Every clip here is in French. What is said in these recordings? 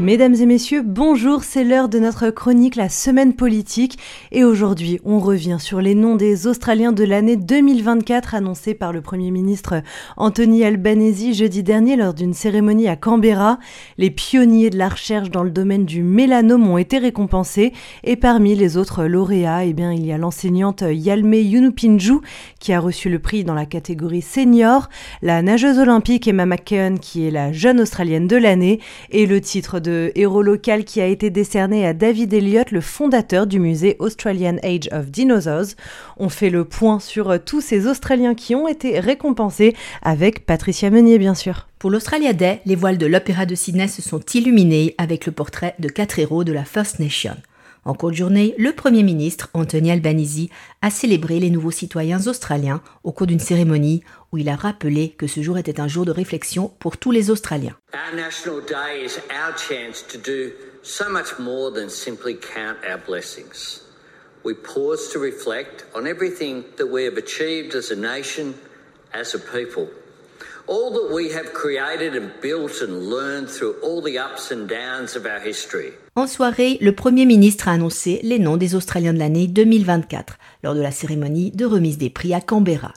Mesdames et messieurs, bonjour, c'est l'heure de notre chronique La Semaine politique et aujourd'hui on revient sur les noms des Australiens de l'année 2024 annoncés par le Premier ministre Anthony Albanese jeudi dernier lors d'une cérémonie à Canberra. Les pionniers de la recherche dans le domaine du mélanome ont été récompensés et parmi les autres lauréats, eh bien, il y a l'enseignante Yalme Yunupinju qui a reçu le prix dans la catégorie senior, la nageuse olympique Emma McKeon qui est la jeune australienne de l'année et le titre de héros local qui a été décerné à David Elliott, le fondateur du musée Australian Age of Dinosaurs. On fait le point sur tous ces Australiens qui ont été récompensés avec Patricia Meunier, bien sûr. Pour l'Australia Day, les voiles de l'Opéra de Sydney se sont illuminées avec le portrait de quatre héros de la First Nation. En cours de journée, le Premier ministre Anthony Albanese a célébré les nouveaux citoyens australiens au cours d'une cérémonie où il a rappelé que ce jour était un jour de réflexion pour tous les Australiens. Our National Day is our chance to do so much more than simply count our blessings. We pause to reflect on everything that we have achieved as a nation, as a people. All that we have created and built and learned through all the ups and downs of our history. En soirée, le Premier ministre a annoncé les noms des Australiens de l'année 2024 lors de la cérémonie de remise des prix à Canberra.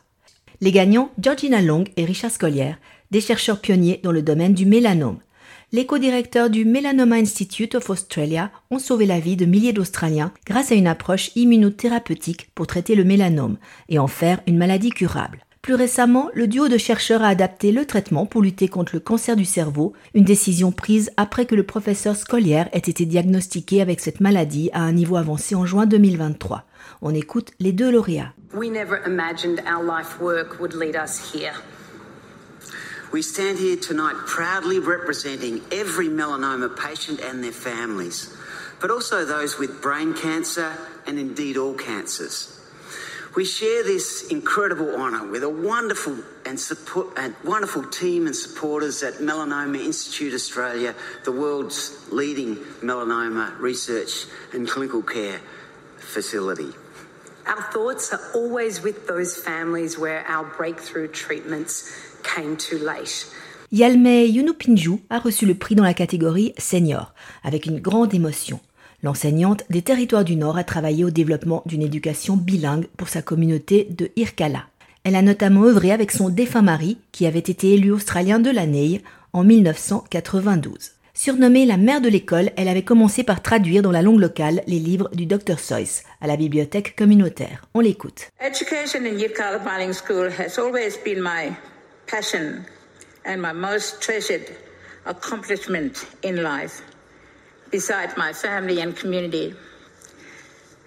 Les gagnants, Georgina Long et Richard Scollier, des chercheurs pionniers dans le domaine du mélanome. Les co-directeurs du Melanoma Institute of Australia ont sauvé la vie de milliers d'Australiens grâce à une approche immunothérapeutique pour traiter le mélanome et en faire une maladie curable. Plus récemment, le duo de chercheurs a adapté le traitement pour lutter contre le cancer du cerveau, une décision prise après que le professeur Scollier ait été diagnostiqué avec cette maladie à un niveau avancé en juin 2023. On écoute les deux lauréats. We never imagined our life work would lead us here. We stand here tonight proudly representing every melanoma patient and their families, but also those with brain cancer and indeed all cancers. We share this incredible honour with a wonderful and, support, and wonderful team and supporters at Melanoma Institute Australia, the world's leading melanoma research and clinical care facility. Our thoughts are always with those families where our breakthrough treatments came too late. Yalme Yunupinju a reçu le prix dans la catégorie senior, avec une grande émotion. L'enseignante des territoires du Nord a travaillé au développement d'une éducation bilingue pour sa communauté de Irkala. Elle a notamment œuvré avec son défunt mari, qui avait été élu australien de l'année en 1992. Surnommée la mère de l'école, elle avait commencé par traduire dans la langue locale les livres du Dr Seuss à la bibliothèque communautaire. On l'écoute. Education in Yirkala Bilingual School has always been my passion and my most treasured accomplishment in life. Besides my family and community.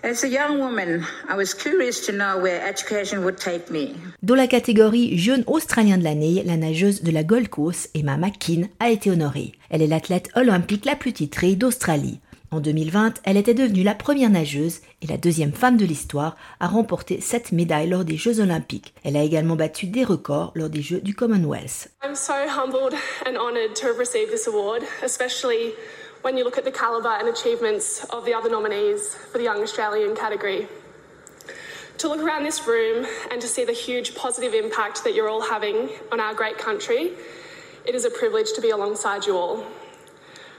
As a young woman, I was curious to know where education would take me. Dans la catégorie jeune australien de l'année, la nageuse de la Gold Coast, Emma McKean, a été honorée. Elle est l'athlète olympique la plus titrée d'Australie. En 2020, elle était devenue la première nageuse et la deuxième femme de l'histoire à remporter cette médaille lors des Jeux olympiques. Elle a également battu des records lors des Jeux du Commonwealth. I'm so humbled and honored to have received this award, especially when you look at the calibre and achievements of the other nominees for the Young Australian category. To look around this room and to see the huge positive impact that you're all having on our great country, it is a privilege to be alongside you all.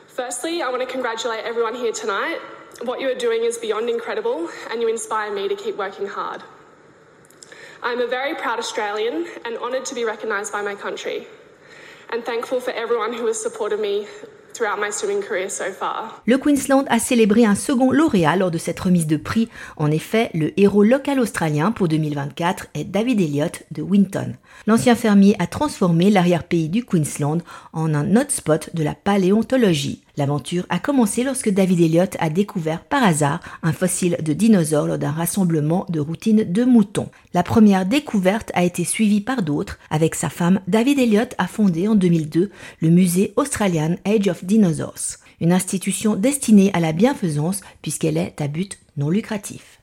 Firstly, I want to congratulate everyone here tonight. What you are doing is beyond incredible, and you inspire me to keep working hard. I'm a very proud Australian and honoured to be recognised by my country, and thankful for everyone who has supported me Le Queensland a célébré un second lauréat lors de cette remise de prix. En effet, le héros local australien pour 2024 est David Elliott de Winton. L'ancien fermier a transformé l'arrière-pays du Queensland en un hotspot de la paléontologie. L'aventure a commencé lorsque David Elliott a découvert par hasard un fossile de dinosaure lors d'un rassemblement de routine de moutons. La première découverte a été suivie par d'autres. Avec sa femme, David Elliott a fondé en 2002 le musée Australian Age of Dinosaurs, une institution destinée à la bienfaisance puisqu'elle est à but non lucratif.